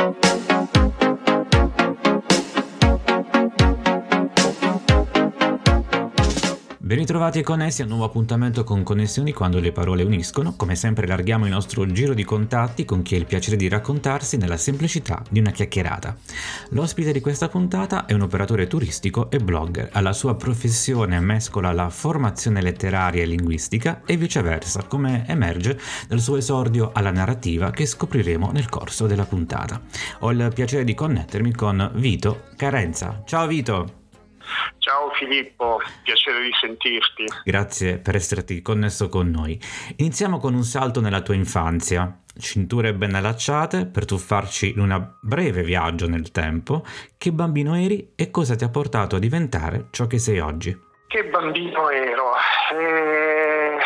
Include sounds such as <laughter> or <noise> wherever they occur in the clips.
Thank you. Ben ritrovati e connessi a un nuovo appuntamento con Connessioni quando le parole uniscono. Come sempre allarghiamo il nostro giro di contatti con chi ha il piacere di raccontarsi nella semplicità di una chiacchierata. L'ospite di questa puntata è un operatore turistico e blogger. Alla sua professione mescola la formazione letteraria e linguistica e viceversa, come emerge dal suo esordio alla narrativa che scopriremo nel corso della puntata. Ho il piacere di connettermi con Vito Carenza. Ciao Vito! Ciao Filippo, piacere di sentirti. Grazie per esserti connesso con noi. Iniziamo con un salto nella tua infanzia. Cinture ben allacciate per tuffarci in un breve viaggio nel tempo. Che bambino eri e cosa ti ha portato a diventare ciò che sei oggi? Che bambino ero? Eh,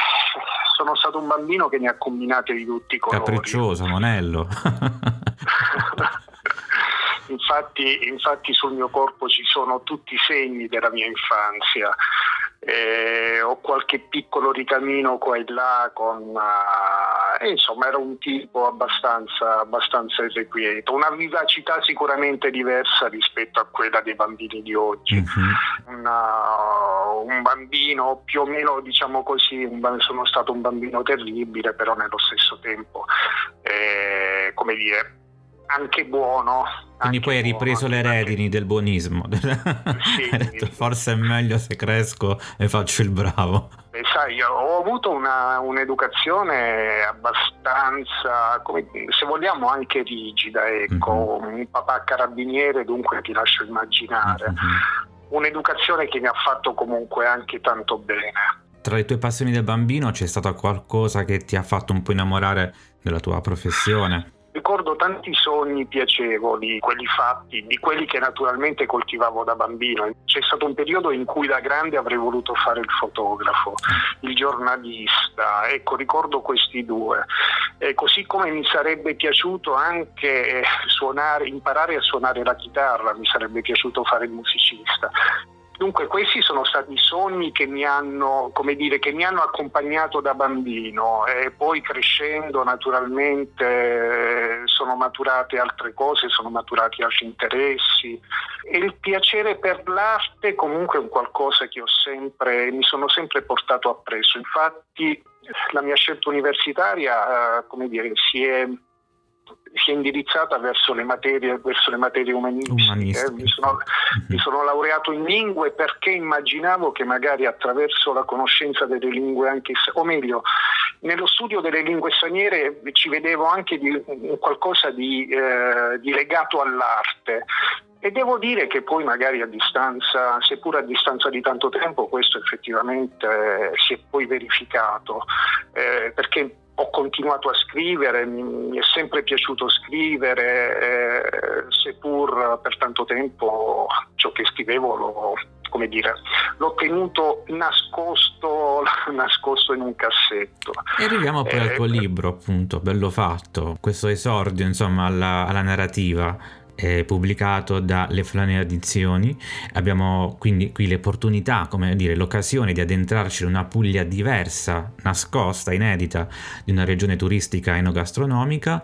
sono stato un bambino che ne ha combinate di tutti i colori. Capriccioso, monello. <laughs> Infatti, infatti, sul mio corpo ci sono tutti i segni della mia infanzia. Eh, ho qualche piccolo ricamino qua e là con, uh, insomma ero un tipo abbastanza, abbastanza irrequieto, una vivacità sicuramente diversa rispetto a quella dei bambini di oggi. Uh-huh. Una, un bambino più o meno diciamo così, un, sono stato un bambino terribile, però nello stesso tempo, eh, come dire, anche buono. Quindi poi hai ripreso buono, le redini del buonismo. <laughs> Sì. hai detto forse è meglio se cresco e faccio il bravo. Beh, sai, ho avuto una, un'educazione abbastanza, come, se vogliamo, anche rigida. Ecco. Mm-hmm. Un papà carabiniere, dunque ti lascio immaginare. Mm-hmm. Un'educazione che mi ha fatto comunque anche tanto bene. Tra le tue passioni del bambino c'è stato qualcosa che ti ha fatto un po' innamorare della tua professione? Ricordo tanti sogni piacevoli, quelli fatti, di quelli che naturalmente coltivavo da bambino. C'è stato un periodo in cui da grande avrei voluto fare il fotografo, il giornalista, ecco ricordo questi due. E così come mi sarebbe piaciuto anche suonare, imparare a suonare la chitarra, mi sarebbe piaciuto fare il musicista. Dunque questi sono stati sogni che mi hanno, dire, che mi hanno accompagnato da bambino e poi crescendo naturalmente eh, sono maturate altre cose, sono maturati altri interessi e il piacere per l'arte comunque è un qualcosa che sempre, mi sono sempre portato appresso. Infatti la mia scelta universitaria eh, come dire, si è si è indirizzata verso le materie, verso le materie umanistiche. umanistiche. Mi, sono, mi, sono, laureato in lingue perché immaginavo che magari attraverso la conoscenza delle lingue, anche, o meglio, nello studio delle lingue straniere ci vedevo anche di, qualcosa di, eh, di legato all'arte. E devo dire che poi magari a distanza, seppur a distanza di tanto tempo, questo effettivamente eh, si è poi verificato, eh, perché ho continuato a scrivere, mi, è sempre piaciuto scrivere, eh, seppur per tanto tempo ciò che scrivevo lo, come dire, l'ho tenuto nascosto, <laughs> nascosto in un cassetto. E arriviamo poi eh, al tuo libro, appunto, bello fatto, questo esordio insomma alla, alla narrativa eh, pubblicato dalle Flane Edizioni. Abbiamo quindi qui l'opportunità, come dire, l'occasione di addentrarci in una Puglia diversa, nascosta, inedita, di una regione turistica enogastronomica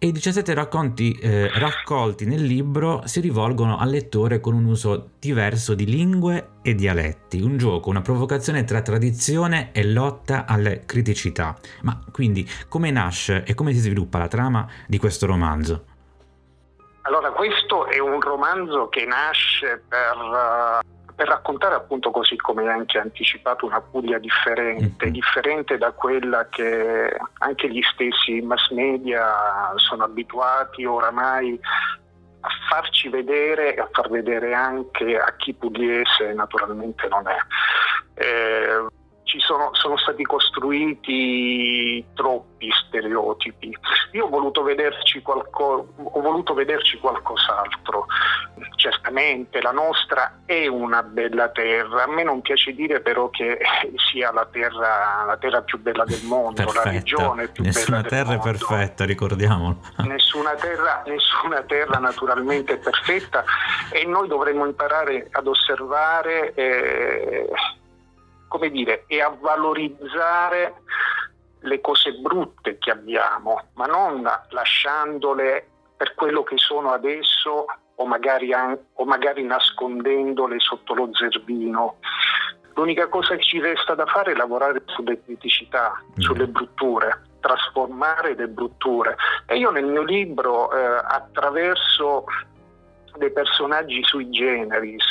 e i 17 racconti eh, raccolti nel libro si rivolgono al lettore con un uso diverso di lingue e dialetti, un gioco, una provocazione tra tradizione e lotta alle criticità. Ma quindi come nasce e come si sviluppa la trama di questo romanzo? Allora, questo è un romanzo che nasce per, uh, per, raccontare appunto così come hai anche anticipato una Puglia differente, mm-hmm. differente da quella che anche gli stessi mass media sono abituati oramai a farci vedere e a far vedere anche a chi pugliese naturalmente non è. Eh, ci sono, sono, stati costruiti troppi stereotipi. Io ho voluto, vederci qualco, ho voluto vederci qualcos'altro. Certamente la nostra è una bella terra, a me non piace dire però che sia la terra, la terra più bella del mondo, perfetta. la regione più Nessuna bella terra del mondo. è perfetta, ricordiamolo. Nessuna terra, nessuna terra naturalmente è perfetta e noi dovremmo imparare ad osservare eh, come dire, e a valorizzare le cose brutte che abbiamo, ma non lasciandole per quello che sono adesso o magari, o magari nascondendole sotto lo zerbino. L'unica cosa che ci resta da fare è lavorare sulle criticità, mm. sulle brutture, trasformare le brutture. E io nel mio libro, eh, attraverso dei personaggi sui generis,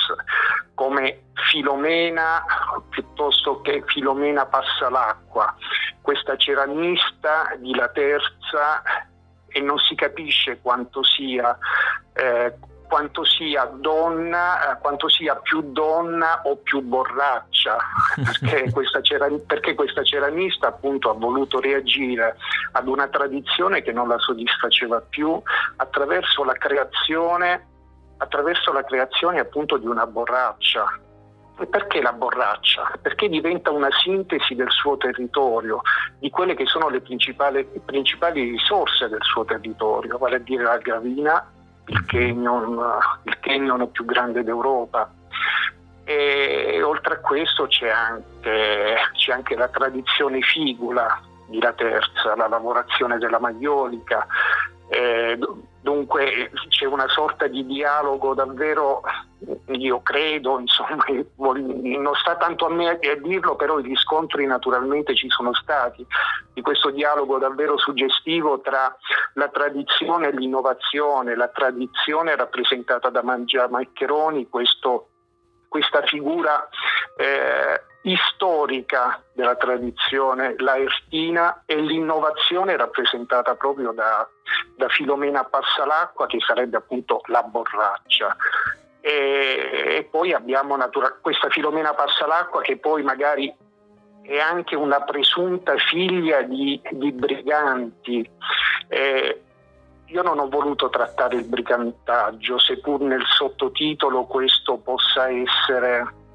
come Filomena, piuttosto che Filomena passa l'acqua, questa ceramista di La Terza e non si capisce quanto sia eh, quanto sia donna, eh, quanto sia più donna o più borraccia, <laughs> perché questa, ceram- perché questa ceramista appunto ha voluto reagire ad una tradizione che non la soddisfaceva più attraverso la creazione, attraverso la creazione appunto di una borraccia. E perché la borraccia? Perché diventa una sintesi del suo territorio, di quelle che sono le principali, principali risorse del suo territorio, vale a dire la gravina, il canyon, il canyon più grande d'Europa. E oltre a questo c'è anche, c'è anche la tradizione figula di La Terza, la lavorazione della maiolica. Eh, dunque c'è una sorta di dialogo davvero, io credo, insomma, <laughs> non sta tanto a me a dirlo, però i riscontri naturalmente ci sono stati, di questo dialogo davvero suggestivo tra la tradizione e l'innovazione, la tradizione rappresentata da Mangia Maccheroni, questa figura eh, storica della tradizione laertina e l'innovazione rappresentata proprio da, da Filomena Passalacqua che sarebbe appunto la borraccia. E, e poi abbiamo natura- questa Filomena Passalacqua che poi magari è anche una presunta figlia di, di briganti. Eh, io non ho voluto trattare il brigantaggio, seppur nel sottotitolo questo possa essere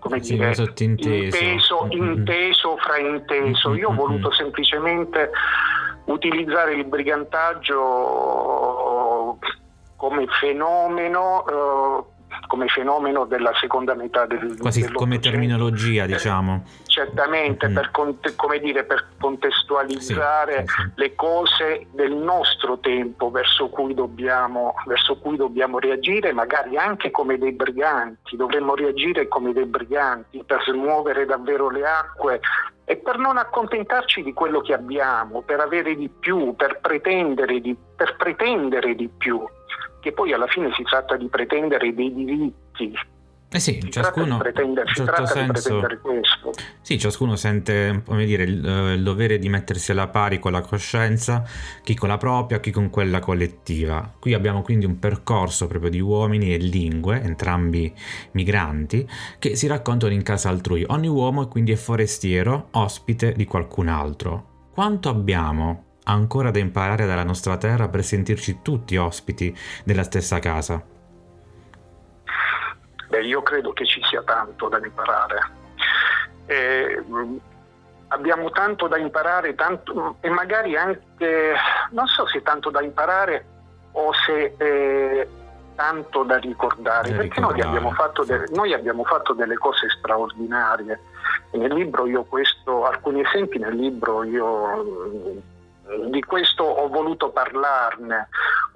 come sì, dire, inteso, mm-hmm. inteso, frainteso. Io ho voluto semplicemente utilizzare il brigantaggio come fenomeno eh, come fenomeno della seconda metà del quasi come terminologia diciamo certamente mm. per, come dire, per contestualizzare sì, sì. le cose del nostro tempo verso cui, dobbiamo, verso cui dobbiamo reagire magari anche come dei briganti dovremmo reagire come dei briganti per smuovere davvero le acque e per non accontentarci di quello che abbiamo, per avere di più, per pretendere di, per pretendere di più che poi alla fine si tratta di pretendere dei diritti. Eh sì, si ciascuno, in certo senso, sì, ciascuno sente dire, il, eh, il, dovere di mettersi alla pari con la coscienza, chi con la propria, chi con quella collettiva. Qui abbiamo quindi un percorso proprio di uomini e lingue, entrambi migranti, che si raccontano in casa altrui. Ogni uomo quindi è forestiero, ospite di qualcun altro. Quanto abbiamo ancora da imparare dalla nostra terra per sentirci tutti ospiti della stessa casa? Beh, io credo che ci sia tanto da imparare. Eh, abbiamo tanto da imparare tanto, e magari anche, non so se tanto da imparare o se eh, tanto da ricordare, da perché ricordare. Noi, abbiamo de- noi, abbiamo fatto delle cose straordinarie. Nel libro io questo, alcuni esempi nel libro io di questo ho voluto parlarne,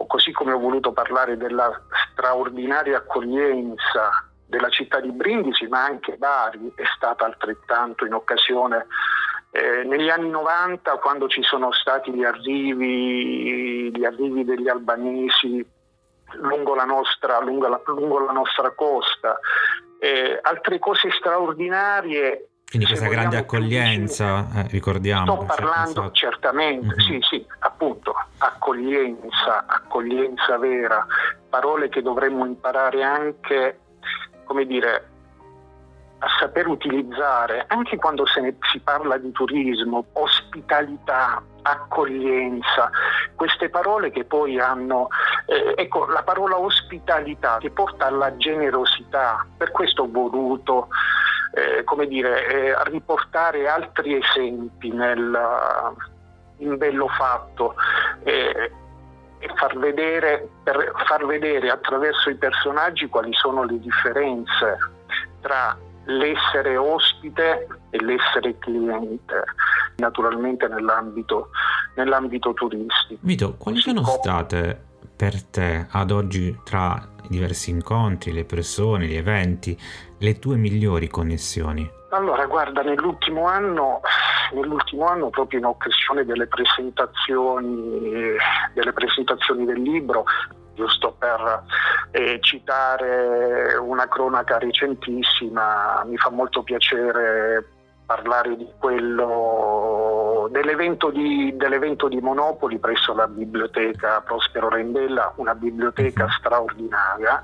così come ho voluto parlare della straordinaria accoglienza della città di Brindisi, ma anche Bari è stata altrettanto in occasione eh, negli anni 90 quando ci sono stati gli arrivi, gli arrivi degli albanesi lungo la nostra, lungo la, lungo la nostra costa. Eh, altre cose straordinarie quindi questa grande accoglienza, eh, ricordiamo. Sto parlando esatto. certamente, mm-hmm. sì, sì, appunto, accoglienza, accoglienza vera, parole che dovremmo imparare anche, come dire, a saper utilizzare, anche quando ne, si parla di turismo, ospitalità, accoglienza, queste parole che poi hanno, eh, ecco, la parola ospitalità che porta alla generosità, per questo ho voluto eh, come dire, eh, riportare altri esempi nel, in bello fatto eh, e far vedere, per far vedere attraverso i personaggi quali sono le differenze tra l'essere ospite e l'essere cliente, naturalmente nell'ambito nell'ambito turistico. Vito, quali sono state per te ad oggi tra i diversi incontri, le persone, gli eventi, le tue migliori connessioni? Allora, guarda, nell'ultimo anno, nell'ultimo anno proprio in occasione delle presentazioni, delle presentazioni del libro, giusto per eh, citare una cronaca recentissima, mi fa molto piacere parlare di quello, dell'evento di, dell'evento di Monopoli presso la biblioteca Prospero Rendella, una biblioteca straordinaria.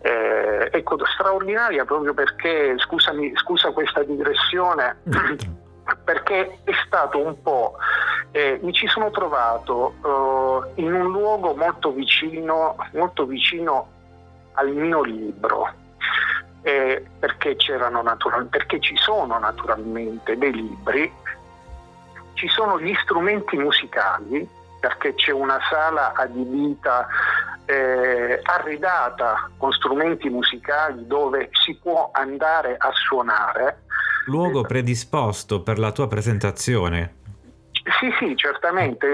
Eh, ecco, straordinaria proprio perché, scusami, scusa questa digressione, <clears throat> perché è stato un po', eh, mi ci sono trovato eh, in un luogo molto vicino, molto vicino al mio libro eh, perché, natural, perché ci sono naturalmente dei libri, ci sono gli strumenti musicali, perché c'è una sala adibita, eh, arredata con strumenti musicali dove si può andare a suonare. Luogo predisposto per la tua presentazione. Sì, sì, certamente.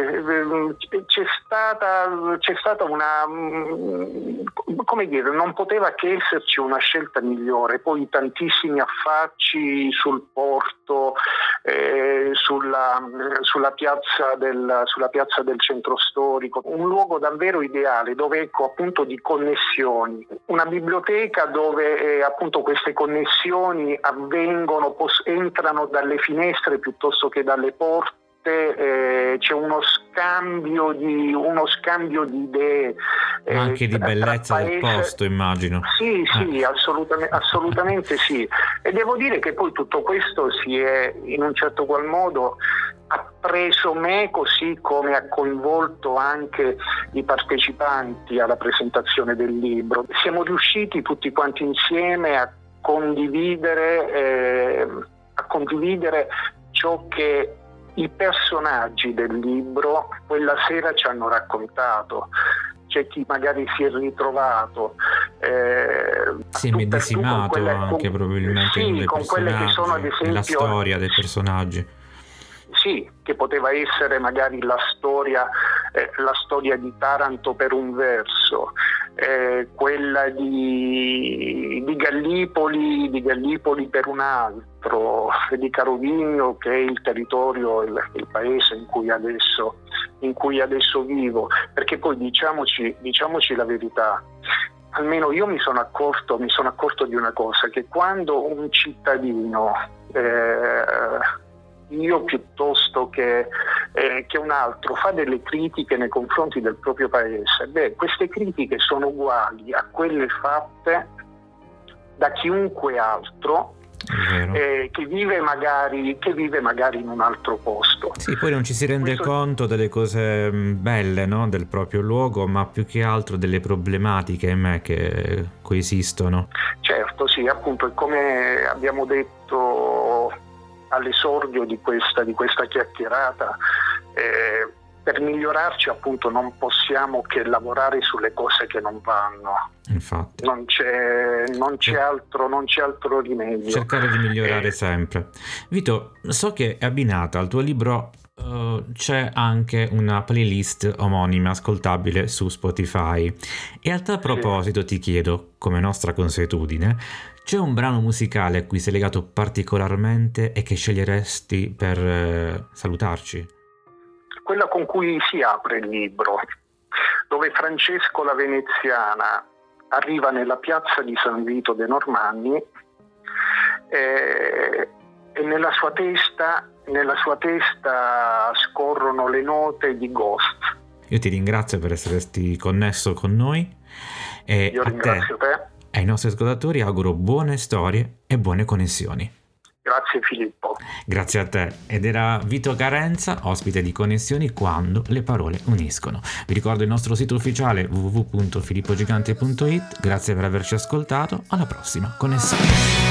C'è stata, c'è stata, una... come dire, non poteva che esserci una scelta migliore. Poi tantissimi affacci sul porto, eh, sulla, sulla, piazza del, sulla, piazza del, centro storico. Un luogo davvero ideale dove, ecco, appunto di connessioni. Una biblioteca dove eh, appunto queste connessioni avvengono, pos- entrano dalle finestre piuttosto che dalle porte eh, c'è uno scambio, di, uno scambio di idee. Eh, anche di bellezza del posto, immagino. Sì, sì, eh. assolutamente, assolutamente sì. E devo dire che poi tutto questo si è in un certo qual modo ha preso me così come ha coinvolto anche i partecipanti alla presentazione del libro. Siamo riusciti tutti quanti insieme a condividere, eh, a condividere ciò che i personaggi del libro quella sera ci hanno raccontato. C'è chi magari si è ritrovato eh, si è medesimato quelle, anche con, probabilmente sì, con quelle che sono ad esempio la storia dei personaggi. Sì, che poteva essere magari la storia, eh, la storia di Taranto per un verso, eh, quella di, di, Gallipoli, di, Gallipoli, per un altro, di Carovigno che è il territorio, il, il paese in cui, adesso, in cui, adesso, vivo, perché poi diciamoci, diciamoci la verità, almeno io mi sono, accorto, mi sono accorto di una cosa, che quando un cittadino eh, io piuttosto che, eh, che, un altro fa delle critiche nei confronti del proprio paese, beh, queste critiche sono uguali a quelle fatte da chiunque altro eh, che, vive magari, che, vive magari, in un altro posto. Sì, poi non ci si rende Questo... conto delle cose mm, belle no? del proprio luogo, ma più che altro delle problematiche me, che coesistono. Certo, sì, appunto, come abbiamo detto all'esordio di questa, di questa chiacchierata. Eh, per migliorarci appunto non possiamo che lavorare sulle cose che non vanno. Infatti. Non c'è, non c'è, altro, non c'è altro rimedio. Cercare di migliorare eh. sempre. Vito, so che è abbinata al tuo libro Uh, c'è anche una playlist omonima ascoltabile su Spotify. E a tal proposito ti chiedo, come nostra consuetudine, c'è un brano musicale a cui sei legato particolarmente e che sceglieresti per eh, salutarci? Quella con cui si apre il libro, dove Francesco la Veneziana arriva nella piazza di San Vito de Normanni eh, e nella sua, testa, nella sua testa scorrono le note di Ghost. Io ti ringrazio per esserti connesso con noi. E Io ringrazio te, te ai nostri ascoltatori auguro buone storie e buone connessioni. Grazie Filippo. Grazie a te. Ed era Vito Carenza, ospite di Connessioni quando le parole uniscono. Vi ricordo il nostro sito ufficiale www.filippogigante.it. Grazie per averci ascoltato. Alla prossima Connessione.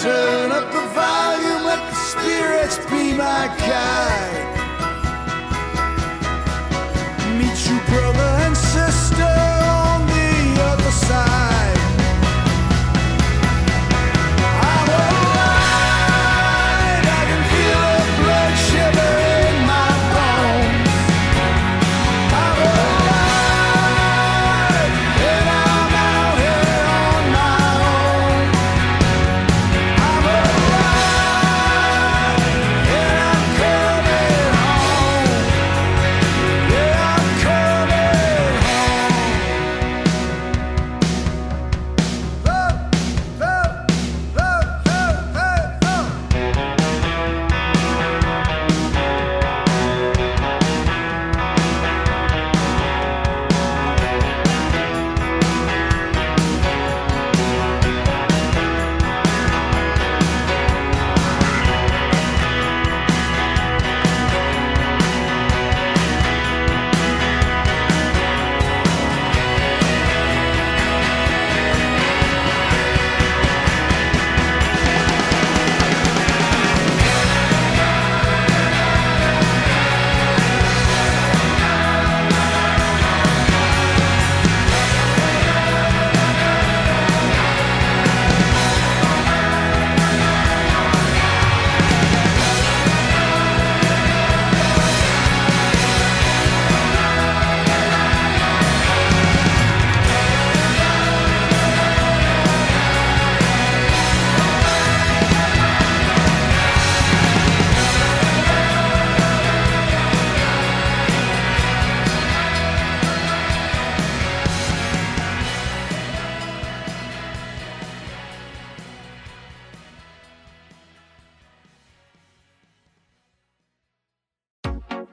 Turn up the volume, let the spirits be my guide. Meet you, brother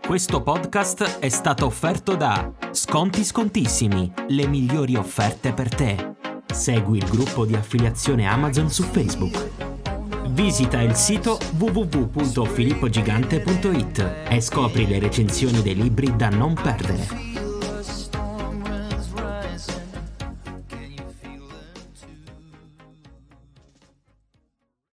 Questo podcast è stato offerto da Sconti Scontissimi, le migliori offerte per te. Segui il gruppo di affiliazione Amazon su Facebook. Visita il sito www.filippogigante.it e scopri le recensioni dei libri da non perdere.